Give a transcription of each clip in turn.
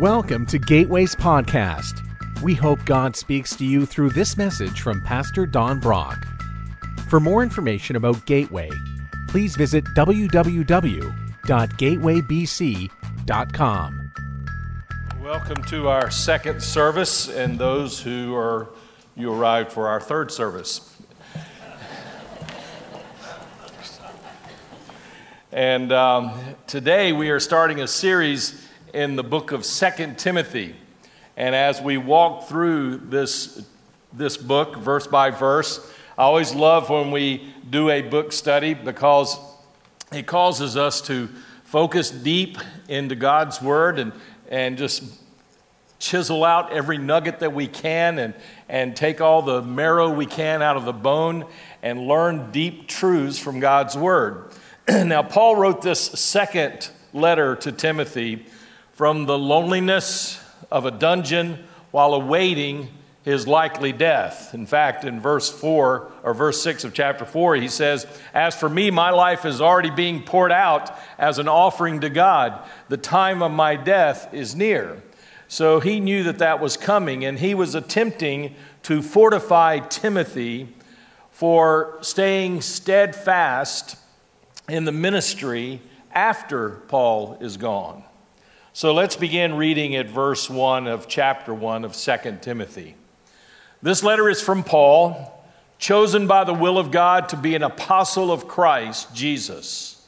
Welcome to Gateways Podcast. We hope God speaks to you through this message from Pastor Don Brock. For more information about Gateway, please visit www.gatewaybc.com. Welcome to our second service, and those who are you arrived for our third service. And um, today we are starting a series in the book of Second Timothy. And as we walk through this, this book, verse by verse, I always love when we do a book study because it causes us to focus deep into God's Word and, and just chisel out every nugget that we can and, and take all the marrow we can out of the bone and learn deep truths from God's Word. now, Paul wrote this second letter to Timothy from the loneliness of a dungeon while awaiting his likely death. In fact, in verse 4 or verse 6 of chapter 4, he says, As for me, my life is already being poured out as an offering to God. The time of my death is near. So he knew that that was coming, and he was attempting to fortify Timothy for staying steadfast in the ministry after Paul is gone. So let's begin reading at verse 1 of chapter 1 of 2 Timothy. This letter is from Paul, chosen by the will of God to be an apostle of Christ Jesus.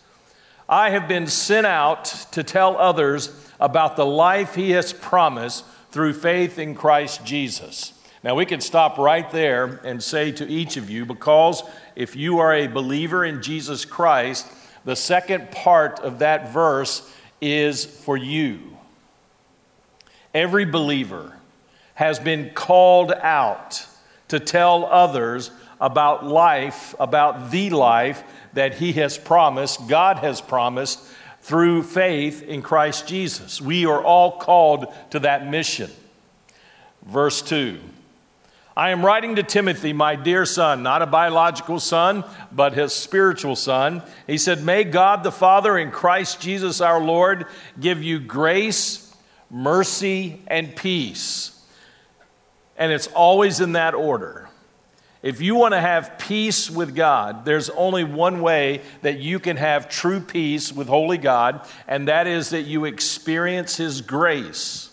I have been sent out to tell others about the life he has promised through faith in Christ Jesus. Now, we can stop right there and say to each of you, because if you are a believer in Jesus Christ, the second part of that verse is for you. Every believer has been called out to tell others about life, about the life that He has promised, God has promised through faith in Christ Jesus. We are all called to that mission. Verse 2 I am writing to Timothy, my dear son, not a biological son, but his spiritual son. He said, May God the Father in Christ Jesus our Lord give you grace, mercy, and peace. And it's always in that order. If you want to have peace with God, there's only one way that you can have true peace with Holy God, and that is that you experience His grace.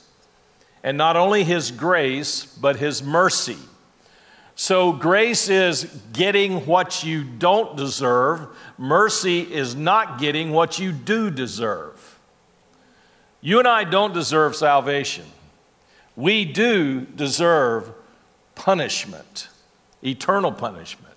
And not only His grace, but His mercy. So, grace is getting what you don't deserve, mercy is not getting what you do deserve. You and I don't deserve salvation. We do deserve punishment, eternal punishment.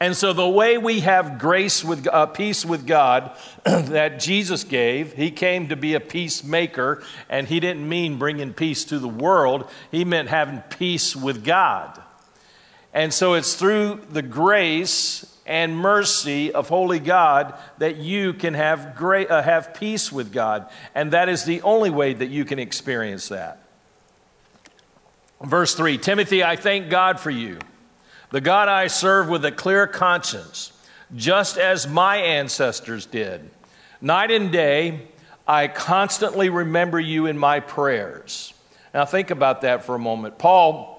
And so, the way we have grace with uh, peace with God that Jesus gave, He came to be a peacemaker, and He didn't mean bringing peace to the world, He meant having peace with God. And so it's through the grace and mercy of holy God that you can have, great, uh, have peace with God. And that is the only way that you can experience that. Verse 3 Timothy, I thank God for you, the God I serve with a clear conscience, just as my ancestors did. Night and day, I constantly remember you in my prayers. Now, think about that for a moment. Paul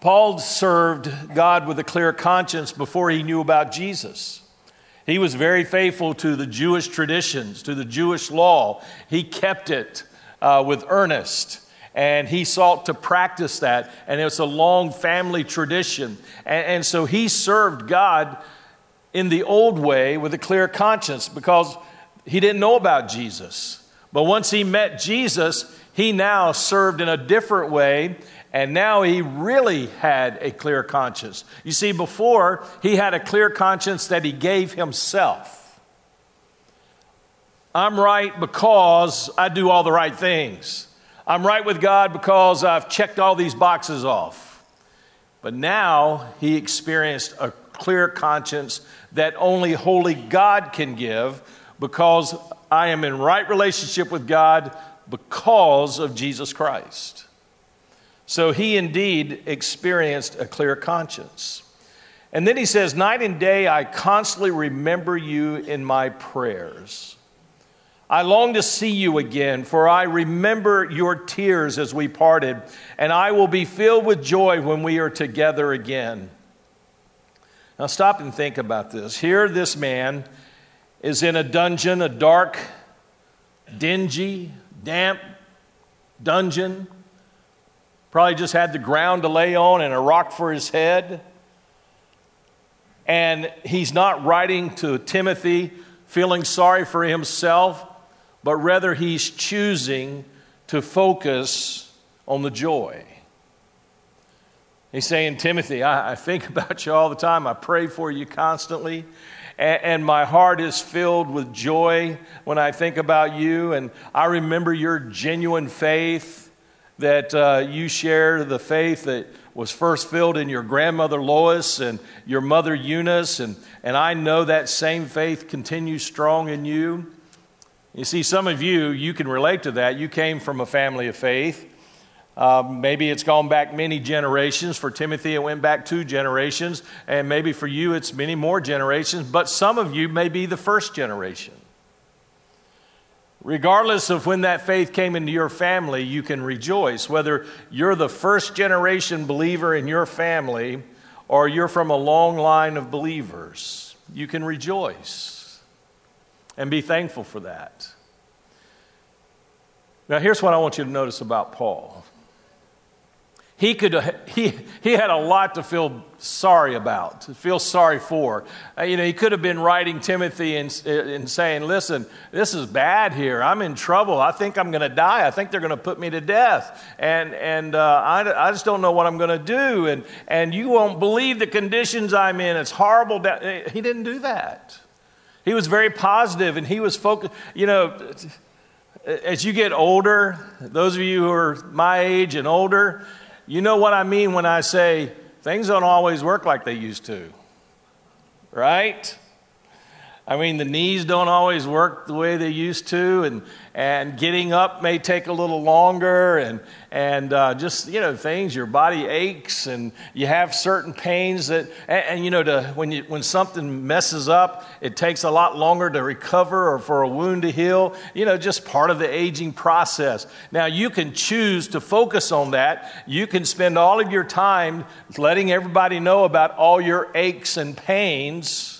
Paul served God with a clear conscience before he knew about Jesus. He was very faithful to the Jewish traditions, to the Jewish law. He kept it uh, with earnest and he sought to practice that. And it's a long family tradition. And, and so he served God in the old way with a clear conscience because he didn't know about Jesus. But once he met Jesus, he now served in a different way and now he really had a clear conscience. You see, before, he had a clear conscience that he gave himself. I'm right because I do all the right things. I'm right with God because I've checked all these boxes off. But now he experienced a clear conscience that only holy God can give because I am in right relationship with God because of Jesus Christ. So he indeed experienced a clear conscience. And then he says, Night and day I constantly remember you in my prayers. I long to see you again, for I remember your tears as we parted, and I will be filled with joy when we are together again. Now, stop and think about this. Here, this man is in a dungeon, a dark, dingy, damp dungeon. Probably just had the ground to lay on and a rock for his head. And he's not writing to Timothy feeling sorry for himself, but rather he's choosing to focus on the joy. He's saying, Timothy, I, think about you all the time. I pray for you constantly. And my heart is filled with joy when I think about you. And I remember your genuine faith that uh, you share, the faith that was first filled in your grandmother Lois and your mother Eunice. And, and I know that same faith continues strong in you. You see, some of you, you can relate to that. You came from a family of faith. Uh, maybe it's gone back many generations. For Timothy, it went back two generations. And maybe for you, it's many more generations. But some of you may be the first generation. Regardless of when that faith came into your family, you can rejoice. Whether you're the first generation believer in your family or you're from a long line of believers, you can rejoice and be thankful for that. Now, here's what I want you to notice about Paul he, could, he, he had a lot to feel sorry about, to feel sorry for. Uh, you know, he could have been writing Timothy and, and saying, Listen, this is bad here. I'm in trouble. I think I'm going to die. I think they're going to put me to death. And, and uh, I, I just don't know what I'm going to do. And, and you won't believe the conditions I'm in. It's horrible. Uh, he didn't do that. He was very positive and he was focused. You know, as you get older, those of you who are my age and older, you know what I mean when I say things don't always work like they used to, right? I mean, the knees don't always work the way they used to, and, and getting up may take a little longer, and, and uh, just, you know, things, your body aches, and you have certain pains that, and, and, you know, to, when, you, when something messes up, it takes a lot longer to recover or for a wound to heal. You know, just part of the aging process. Now, you can choose to focus on that. You can spend all of your time letting everybody know about all your aches and pains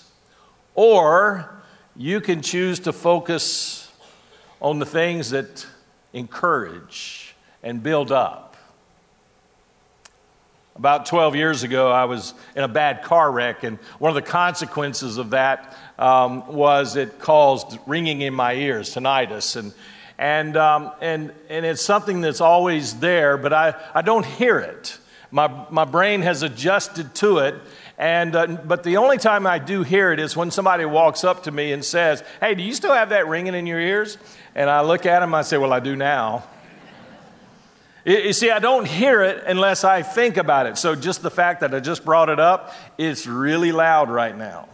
or you can choose to focus on the things that encourage and build up. About 12 years ago, I was in a bad car wreck, and one of the consequences of that um, was it caused ringing in my ears, tinnitus. And, and, um, and, and it's something that's always there, but I, I don't hear it. My, my brain has adjusted to it, and, uh, but the only time I do hear it is when somebody walks up to me and says, Hey, do you still have that ringing in your ears? And I look at them, I say, Well, I do now. you see, I don't hear it unless I think about it. So just the fact that I just brought it up, it's really loud right now.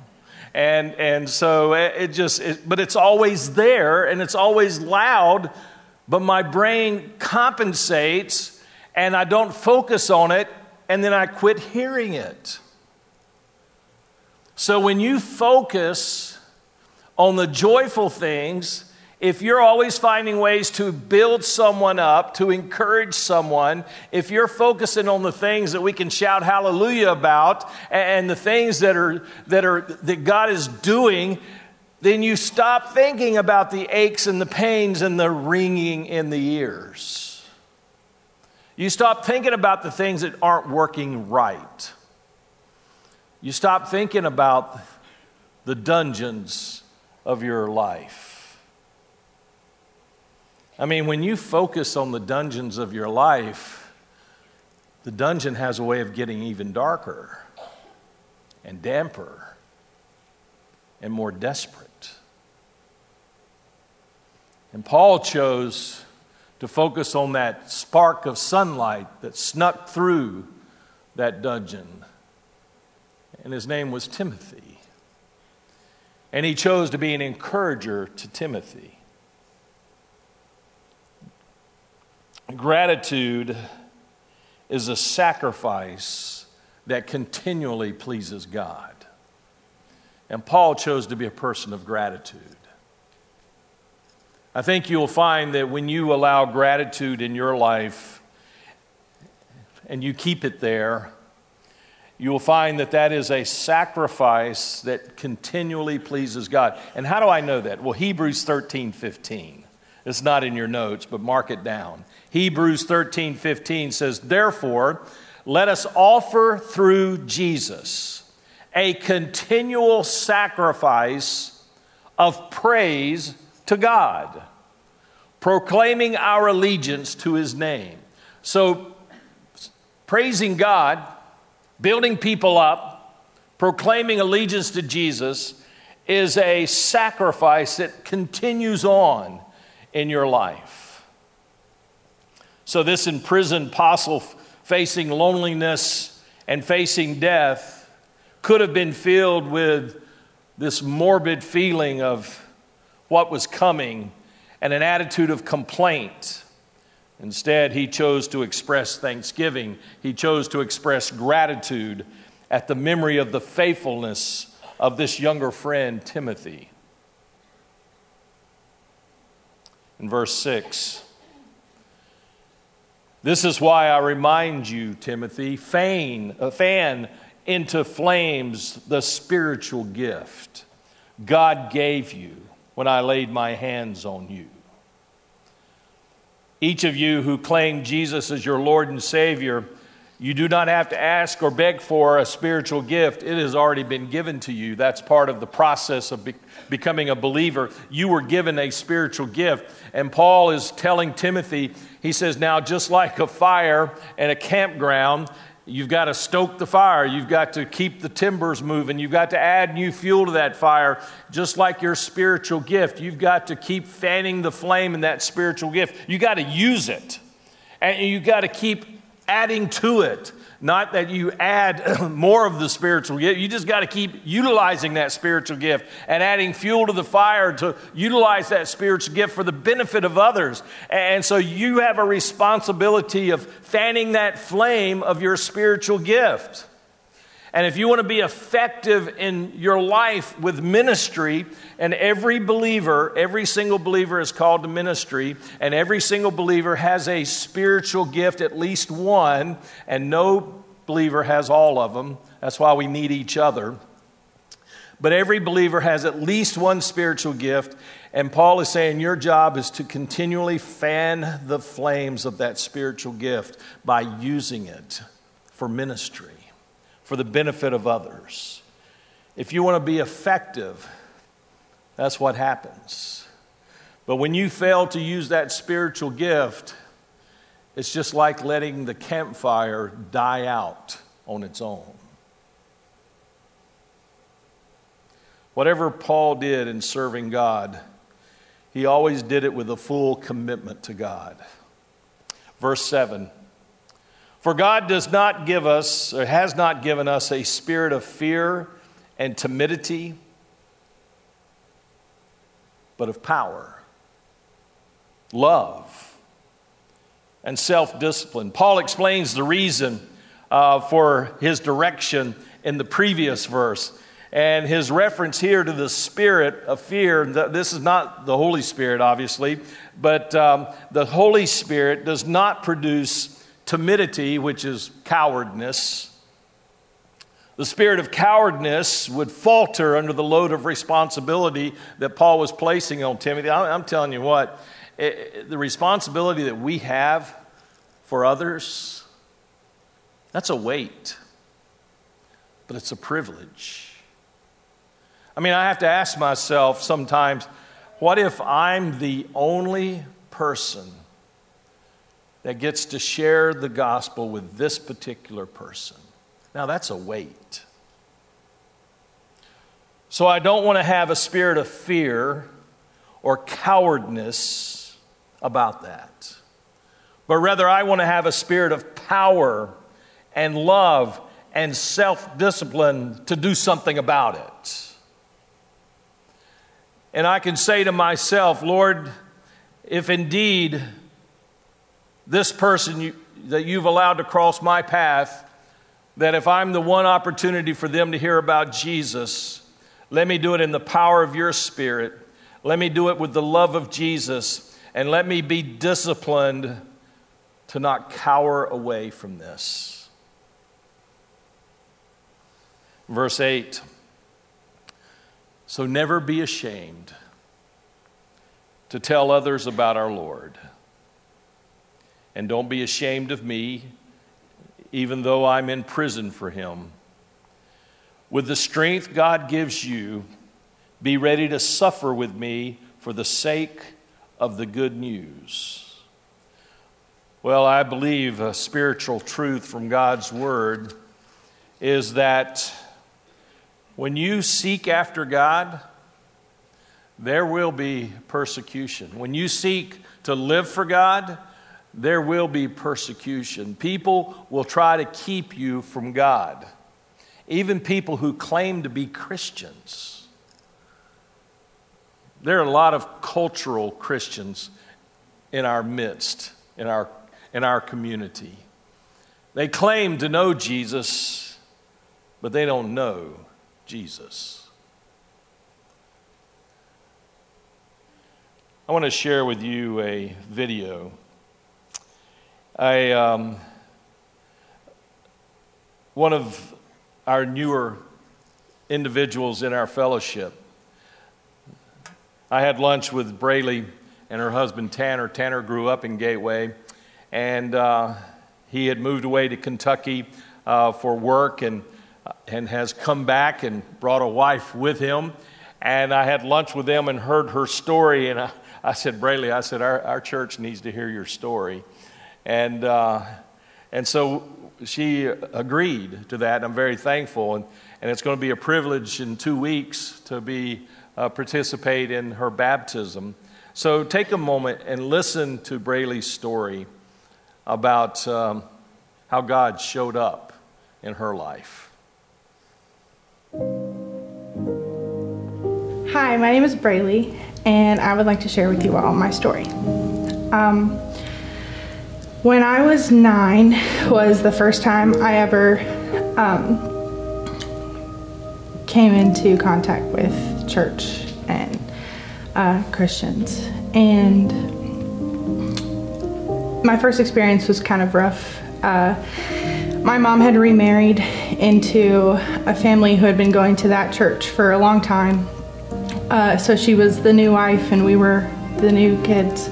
And, and so it just, it, but it's always there and it's always loud, but my brain compensates and I don't focus on it and then I quit hearing it. So when you focus on the joyful things, if you're always finding ways to build someone up, to encourage someone, if you're focusing on the things that we can shout hallelujah about and the things that are that are that God is doing, then you stop thinking about the aches and the pains and the ringing in the ears. You stop thinking about the things that aren't working right. You stop thinking about the dungeons of your life. I mean, when you focus on the dungeons of your life, the dungeon has a way of getting even darker and damper and more desperate. And Paul chose to focus on that spark of sunlight that snuck through that dungeon and his name was Timothy. And he chose to be an encourager to Timothy. Gratitude is a sacrifice that continually pleases God. And Paul chose to be a person of gratitude. I think you'll find that when you allow gratitude in your life and you keep it there, you will find that that is a sacrifice that continually pleases God. And how do I know that? Well, Hebrews 13 15. It's not in your notes, but mark it down. Hebrews 13 15 says, Therefore, let us offer through Jesus a continual sacrifice of praise to God, proclaiming our allegiance to his name. So, praising God building people up, proclaiming allegiance to Jesus is a sacrifice that continues on in your life. So, this imprisoned apostle facing loneliness and facing death could have been filled with this morbid feeling of what was coming and an attitude of complaint. Instead, he chose to express thanksgiving. He chose to express gratitude at the memory of the faithfulness of this younger friend, Timothy. In verse 6, this is why I remind you, Timothy, fan, uh, fan into flames the spiritual gift God gave you when I laid my hands on you. Each of you who claim Jesus as your Lord and Savior, you do not have to ask or beg for a spiritual gift. It has already been given to you. That's part of the process of be- becoming a believer. You were given a spiritual gift. And Paul is telling Timothy, he says, Now, just like a fire and a campground, You've got to stoke the fire. You've got to keep the timbers moving. You've got to add new fuel to that fire, just like your spiritual gift. You've got to keep fanning the flame in that spiritual gift. You've got to use it. And you've got to keep adding to it. Not that you add more of the spiritual gift. You just got to keep utilizing that spiritual gift and adding fuel to the fire to utilize that spiritual gift for the benefit of others. And so you have a responsibility of fanning that flame of your spiritual gift. And if you want to be effective in your life with ministry, and every believer, every single believer is called to ministry, and every single believer has a spiritual gift, at least one, and no believer has all of them. That's why we need each other. But every believer has at least one spiritual gift, and Paul is saying your job is to continually fan the flames of that spiritual gift by using it for ministry for the benefit of others. If you want to be effective, that's what happens. But when you fail to use that spiritual gift, it's just like letting the campfire die out on its own. Whatever Paul did in serving God, he always did it with a full commitment to God. Verse 7 for God does not give us, or has not given us, a spirit of fear and timidity, but of power, love, and self discipline. Paul explains the reason uh, for his direction in the previous verse. And his reference here to the spirit of fear, this is not the Holy Spirit, obviously, but um, the Holy Spirit does not produce timidity, which is cowardness. The spirit of cowardness would falter under the load of responsibility that Paul was placing on Timothy. I'm telling you what, it, the responsibility that we have for others, that's a weight, but it's a privilege. I mean, I have to ask myself sometimes what if I'm the only person that gets to share the gospel with this particular person. Now, that's a weight. So, I don't want to have a spirit of fear or cowardness about that. But rather, I want to have a spirit of power and love and self discipline to do something about it. And I can say to myself, Lord, if indeed this person you, that you've allowed to cross my path, that if I'm the one opportunity for them to hear about Jesus, let me do it in the power of your spirit. Let me do it with the love of Jesus. And let me be disciplined to not cower away from this. Verse 8 So never be ashamed to tell others about our Lord. And don't be ashamed of me, even though I'm in prison for him. With the strength God gives you, be ready to suffer with me for the sake of the good news. Well, I believe a spiritual truth from God's Word is that when you seek after God, there will be persecution. When you seek to live for God, there will be persecution. People will try to keep you from God, even people who claim to be Christians. There are a lot of cultural Christians in our midst, in our, in our community. They claim to know Jesus, but they don't know Jesus. I want to share with you a video. I, um, one of our newer individuals in our fellowship, I had lunch with Braylee and her husband Tanner. Tanner grew up in Gateway, and uh, he had moved away to Kentucky uh, for work and, and has come back and brought a wife with him. And I had lunch with them and heard her story, and I, I said, Braylee, I said, our, our church needs to hear your story. And, uh, and so she agreed to that. I'm very thankful. And, and it's going to be a privilege in two weeks to be uh, participate in her baptism. So take a moment and listen to Braylee's story about um, how God showed up in her life. Hi, my name is Braylee, and I would like to share with you all my story. Um, when I was nine was the first time I ever um, came into contact with church and uh, Christians. And my first experience was kind of rough. Uh, my mom had remarried into a family who had been going to that church for a long time. Uh, so she was the new wife, and we were the new kids.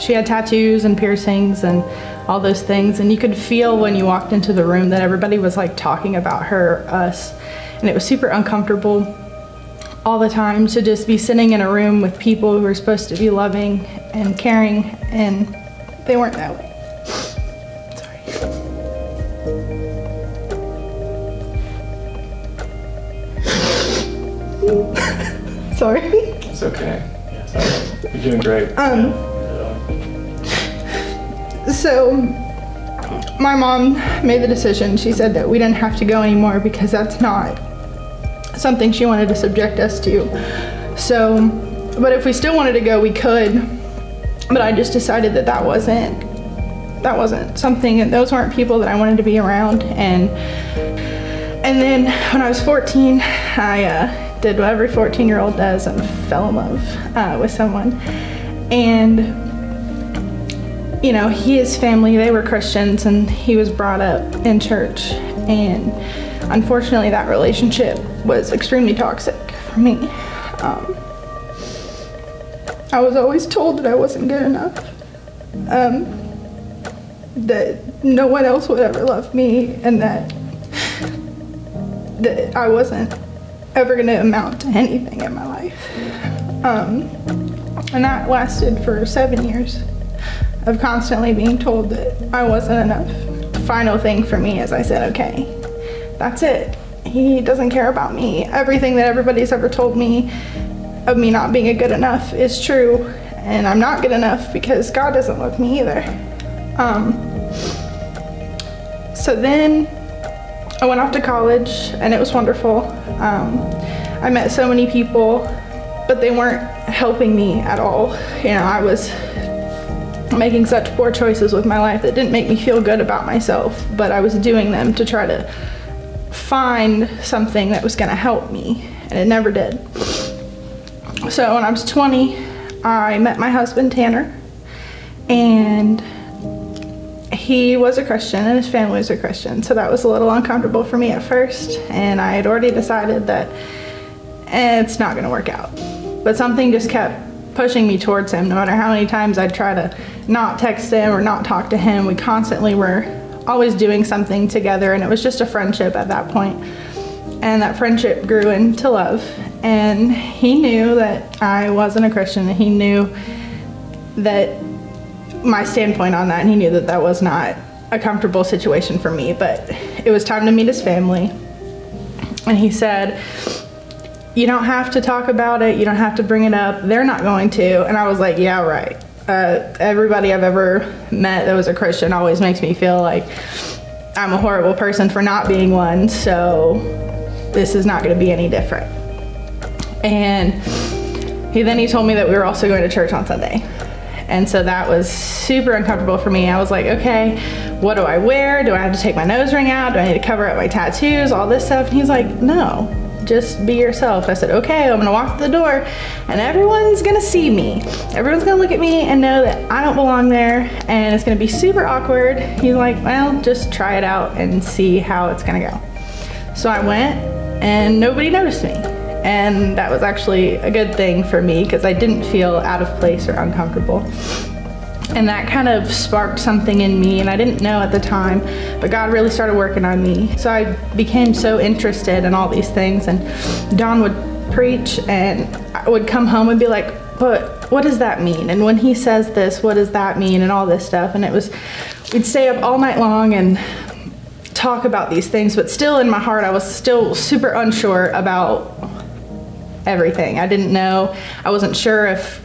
She had tattoos and piercings and all those things, and you could feel when you walked into the room that everybody was like talking about her, us, and it was super uncomfortable all the time to just be sitting in a room with people who were supposed to be loving and caring, and they weren't that way. Sorry. Sorry. It's okay. You're doing great. Um, so my mom made the decision. She said that we didn't have to go anymore because that's not something she wanted to subject us to. So, but if we still wanted to go, we could. But I just decided that that wasn't that wasn't something. And those weren't people that I wanted to be around. And and then when I was 14, I uh, did what every 14 year old does and fell in love uh, with someone. And, you know, his family, they were Christians and he was brought up in church. And unfortunately, that relationship was extremely toxic for me. Um, I was always told that I wasn't good enough. Um, that no one else would ever love me and that that I wasn't ever going to amount to anything in my life. Um, and that lasted for seven years of constantly being told that I wasn't enough. The final thing for me is I said, okay, that's it. He doesn't care about me. Everything that everybody's ever told me of me not being a good enough is true. And I'm not good enough because God doesn't love me either. Um, so then I went off to college and it was wonderful. Um, I met so many people, but they weren't helping me at all. You know, I was making such poor choices with my life that didn't make me feel good about myself, but I was doing them to try to find something that was going to help me, and it never did. So when I was 20, I met my husband Tanner, and he was a Christian and his family was a Christian. So that was a little uncomfortable for me at first, and I had already decided that eh, it's not going to work out. But something just kept pushing me towards him. No matter how many times I'd try to not text him or not talk to him, we constantly were always doing something together, and it was just a friendship at that point. And that friendship grew into love. And he knew that I wasn't a Christian, and he knew that my standpoint on that, and he knew that that was not a comfortable situation for me. But it was time to meet his family. And he said, You don't have to talk about it, you don't have to bring it up, they're not going to. And I was like, Yeah, right. Uh, everybody I've ever met that was a Christian always makes me feel like I'm a horrible person for not being one, so this is not going to be any different. And he then he told me that we were also going to church on Sunday. And so that was super uncomfortable for me. I was like, okay, what do I wear? Do I have to take my nose ring out? Do I need to cover up my tattoos? All this stuff. And he's like, no, just be yourself. I said, okay, I'm gonna walk to the door and everyone's gonna see me. Everyone's gonna look at me and know that I don't belong there and it's gonna be super awkward. He's like, well, just try it out and see how it's gonna go. So I went and nobody noticed me. And that was actually a good thing for me because I didn't feel out of place or uncomfortable. And that kind of sparked something in me, and I didn't know at the time, but God really started working on me. So I became so interested in all these things. And Don would preach, and I would come home and be like, but what does that mean? And when he says this, what does that mean? And all this stuff. And it was, we'd stay up all night long and talk about these things, but still in my heart, I was still super unsure about everything. I didn't know, I wasn't sure if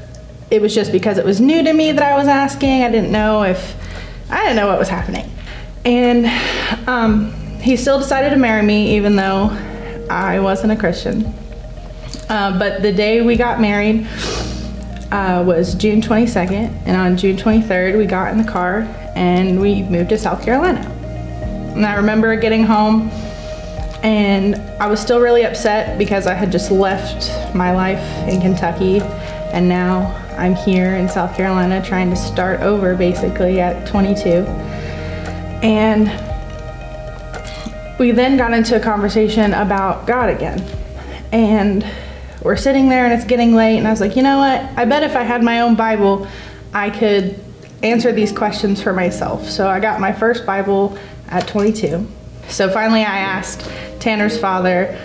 it was just because it was new to me that I was asking. I didn't know if, I didn't know what was happening. And um, he still decided to marry me, even though I wasn't a Christian. Uh, but the day we got married uh, was June 22nd, and on June 23rd, we got in the car and we moved to South Carolina. And I remember getting home and I was still really upset because I had just left my life in Kentucky and now I'm here in South Carolina trying to start over basically at 22. And we then got into a conversation about God again. And we're sitting there and it's getting late and I was like, you know what? I bet if I had my own Bible, I could answer these questions for myself. So I got my first Bible at 22. So finally I asked Tanner's father,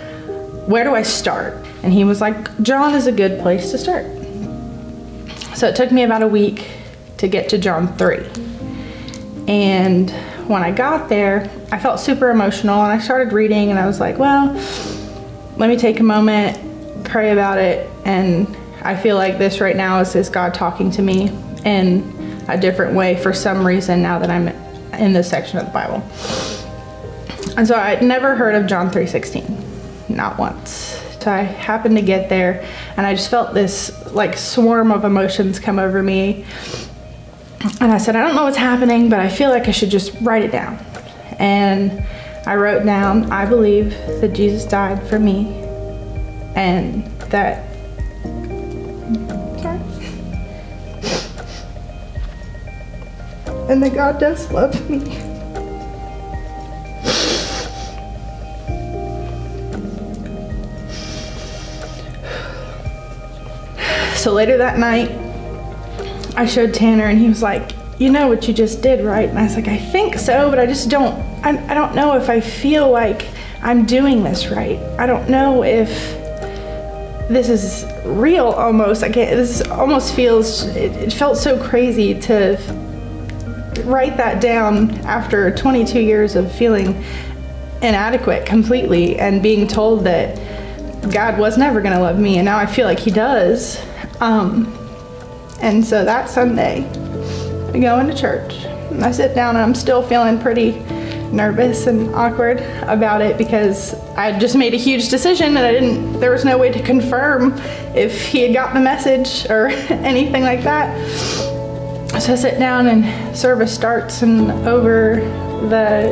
where do I start? And he was like, John is a good place to start. So it took me about a week to get to John 3. And when I got there, I felt super emotional and I started reading and I was like, well, let me take a moment, pray about it. And I feel like this right now is, is God talking to me in a different way for some reason now that I'm in this section of the Bible. And so I'd never heard of John 3.16, not once. So I happened to get there and I just felt this like swarm of emotions come over me. And I said, I don't know what's happening, but I feel like I should just write it down. And I wrote down, I believe that Jesus died for me and that and that God does love me. So later that night, I showed Tanner and he was like, you know what you just did, right? And I was like, I think so, but I just don't, I, I don't know if I feel like I'm doing this right. I don't know if this is real almost. I can't, this almost feels, it, it felt so crazy to write that down after 22 years of feeling inadequate completely and being told that God was never to love me, and now I feel like He does. Um, and so that Sunday, I go into church. And I sit down and I'm still feeling pretty nervous and awkward about it because I just made a huge decision and I didn't, there was no way to confirm if he had got the message or anything like that. So I sit down and service starts and over the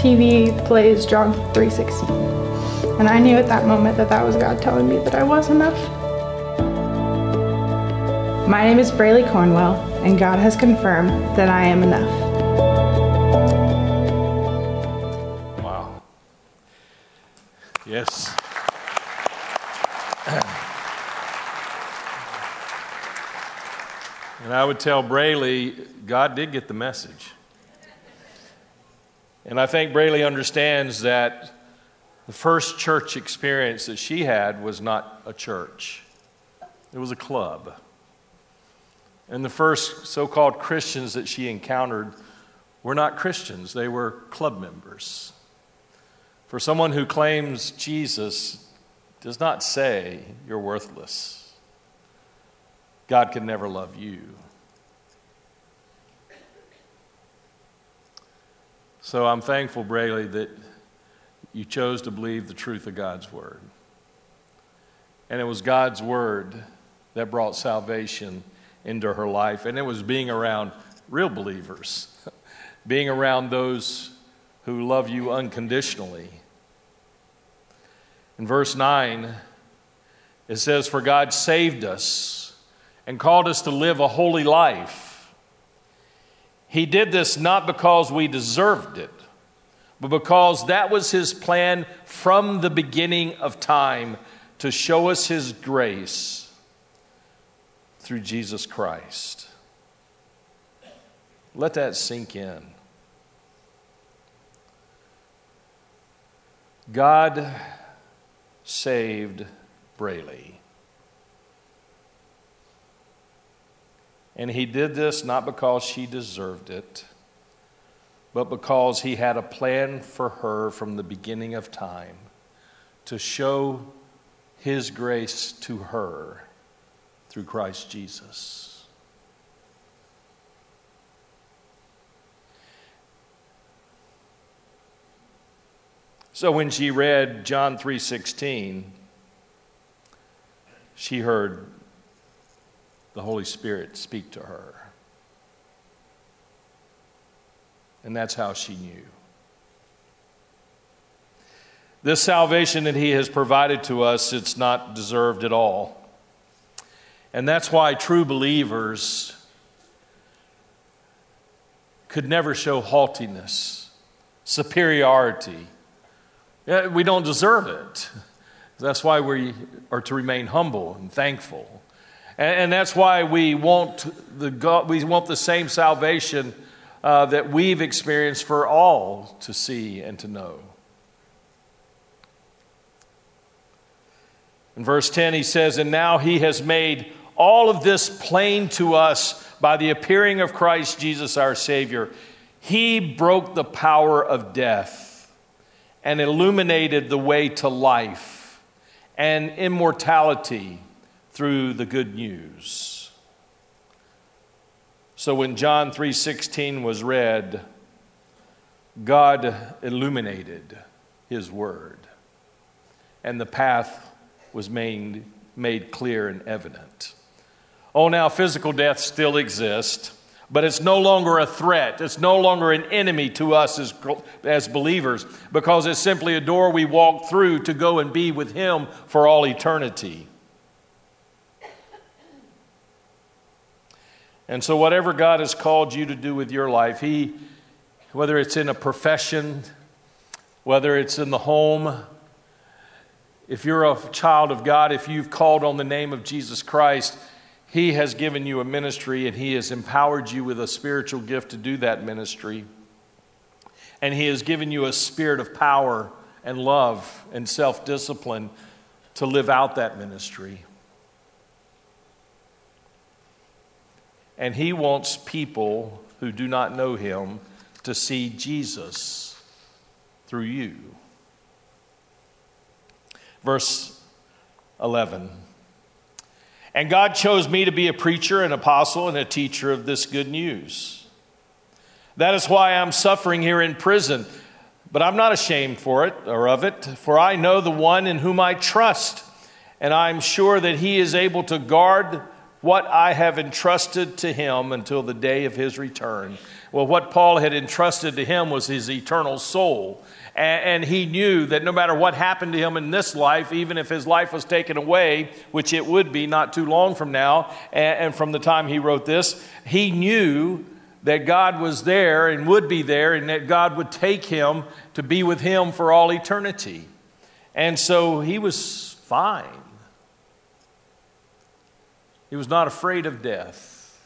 TV plays John 3.16. And I knew at that moment that that was God telling me that I was enough. My name is Braylee Cornwell, and God has confirmed that I am enough. Wow. Yes. And I would tell Braylee, God did get the message. And I think Braylee understands that the first church experience that she had was not a church, it was a club. And the first so called Christians that she encountered were not Christians, they were club members. For someone who claims Jesus does not say you're worthless. God can never love you. So I'm thankful, Braylee, that you chose to believe the truth of God's word. And it was God's word that brought salvation into her life. And it was being around real believers, being around those who love you unconditionally. In verse 9, it says, For God saved us and called us to live a holy life. He did this not because we deserved it, but because that was His plan from the beginning of time to show us His grace through Jesus Christ. Let that sink in. God saved Braylee. And he did this not because she deserved it, but because he had a plan for her from the beginning of time to show his grace to her through Christ Jesus. So when she read John 3:16 she heard the Holy Spirit speak to her. And that's how she knew. This salvation that He has provided to us, it's not deserved at all. And that's why true believers could never show haughtiness, superiority. We don't deserve it. That's why we are to remain humble and thankful. And, that's why we want the, God, we want the same salvation uh, that we've experienced for all to see and to know. In verse 10, he says, And now he has made all of this plain to us by the appearing of Christ Jesus our Savior. He broke the power of death and illuminated the way to life and immortality through the good news. So when John 3:16 was read, God illuminated his word and the path was made, made clear and evident. Oh, now physical death still exists, but it's no longer a threat. It's no longer an enemy to us as, as believers because it's simply a door we walk through to go and be with Him for all eternity. And so, whatever God has called you to do with your life, He, whether it's in a profession, whether it's in the home, if you're a child of God, if you've called on the name of Jesus Christ, He has given you a ministry and He has empowered you with a spiritual gift to do that ministry. And He has given you a spirit of power and love and self discipline to live out that ministry. And he wants people who do not know him to see Jesus through you. Verse 11. And God chose me to be a preacher, an apostle, and a teacher of this good news. That is why I'm suffering here in prison. But I'm not ashamed for it or of it, for I know the one in whom I trust, and I'm sure that he is able to guard what I have entrusted to him until the day of his return. Well, what Paul had entrusted to him was his eternal soul. And, he knew that no matter what happened to him in this life, even if his life was taken away, which it would be not too long from now, and from the time he wrote this, he knew that God was there and would be there, and that God would take him to be with him for all eternity. And so he was fine. He was not afraid of death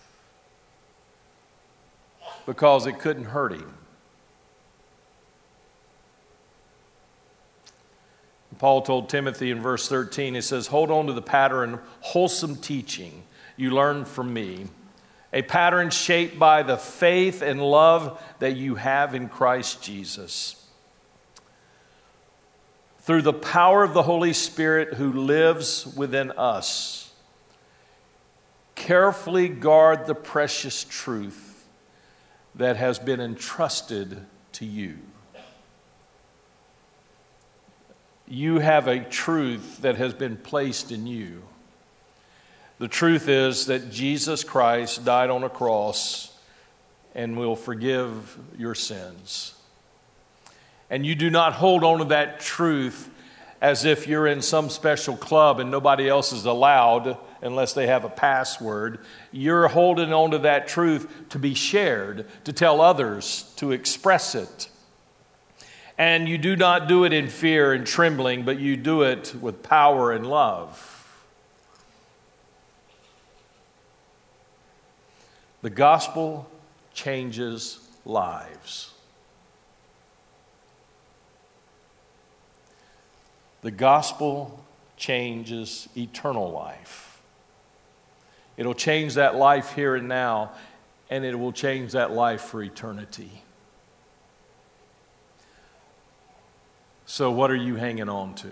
because it couldn't hurt him. Paul told Timothy in verse 13, he says, Hold on to the pattern, wholesome teaching you learned from me, a pattern shaped by the faith and love that you have in Christ Jesus. Through the power of the Holy Spirit who lives within us, carefully guard the precious truth that has been entrusted to you. You have a truth that has been placed in you. The truth is that Jesus Christ died on a cross and will forgive your sins. And you do not hold on to that truth as if you're in some special club and nobody else is allowed unless they have a password. You're holding on to that truth to be shared, to tell others, to express it. And you do not do it in fear and trembling, but you do it with power and love. The gospel changes lives. The gospel changes eternal life. It'll change that life here and now, and it will change that life for eternity. So, what are you hanging on to?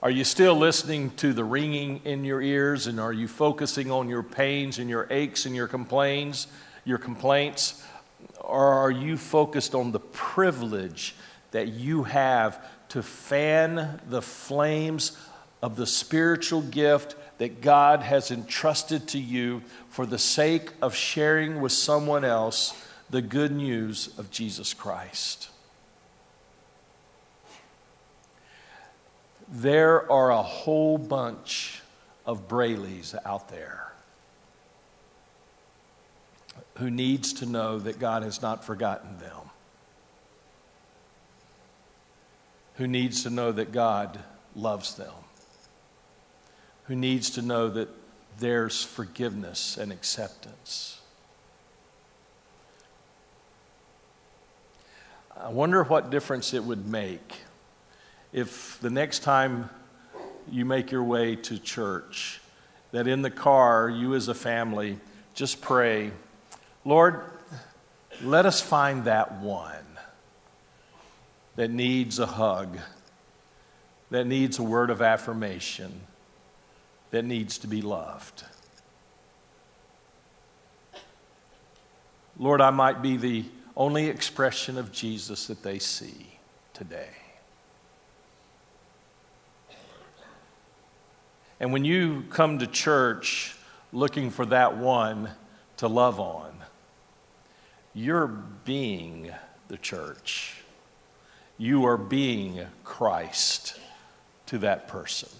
Are you still listening to the ringing in your ears and are you focusing on your pains and your aches and your complaints, your complaints? Or are you focused on the privilege that you have to fan the flames of the spiritual gift that God has entrusted to you for the sake of sharing with someone else the good news of Jesus Christ? there are a whole bunch of Braylys out there who needs to know that God has not forgotten them. Who needs to know that God loves them. Who needs to know that there's forgiveness and acceptance. I wonder what difference it would make if the next time you make your way to church, that in the car, you as a family, just pray, Lord, let us find that one that needs a hug, that needs a word of affirmation, that needs to be loved. Lord, I might be the only expression of Jesus that they see today. And when you come to church looking for that one to love on, you're being the church. You are being Christ to that person.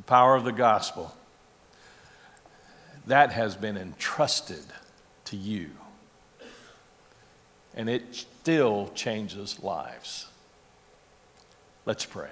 The power of the gospel, that has been entrusted to you. And it still changes lives. Let's pray.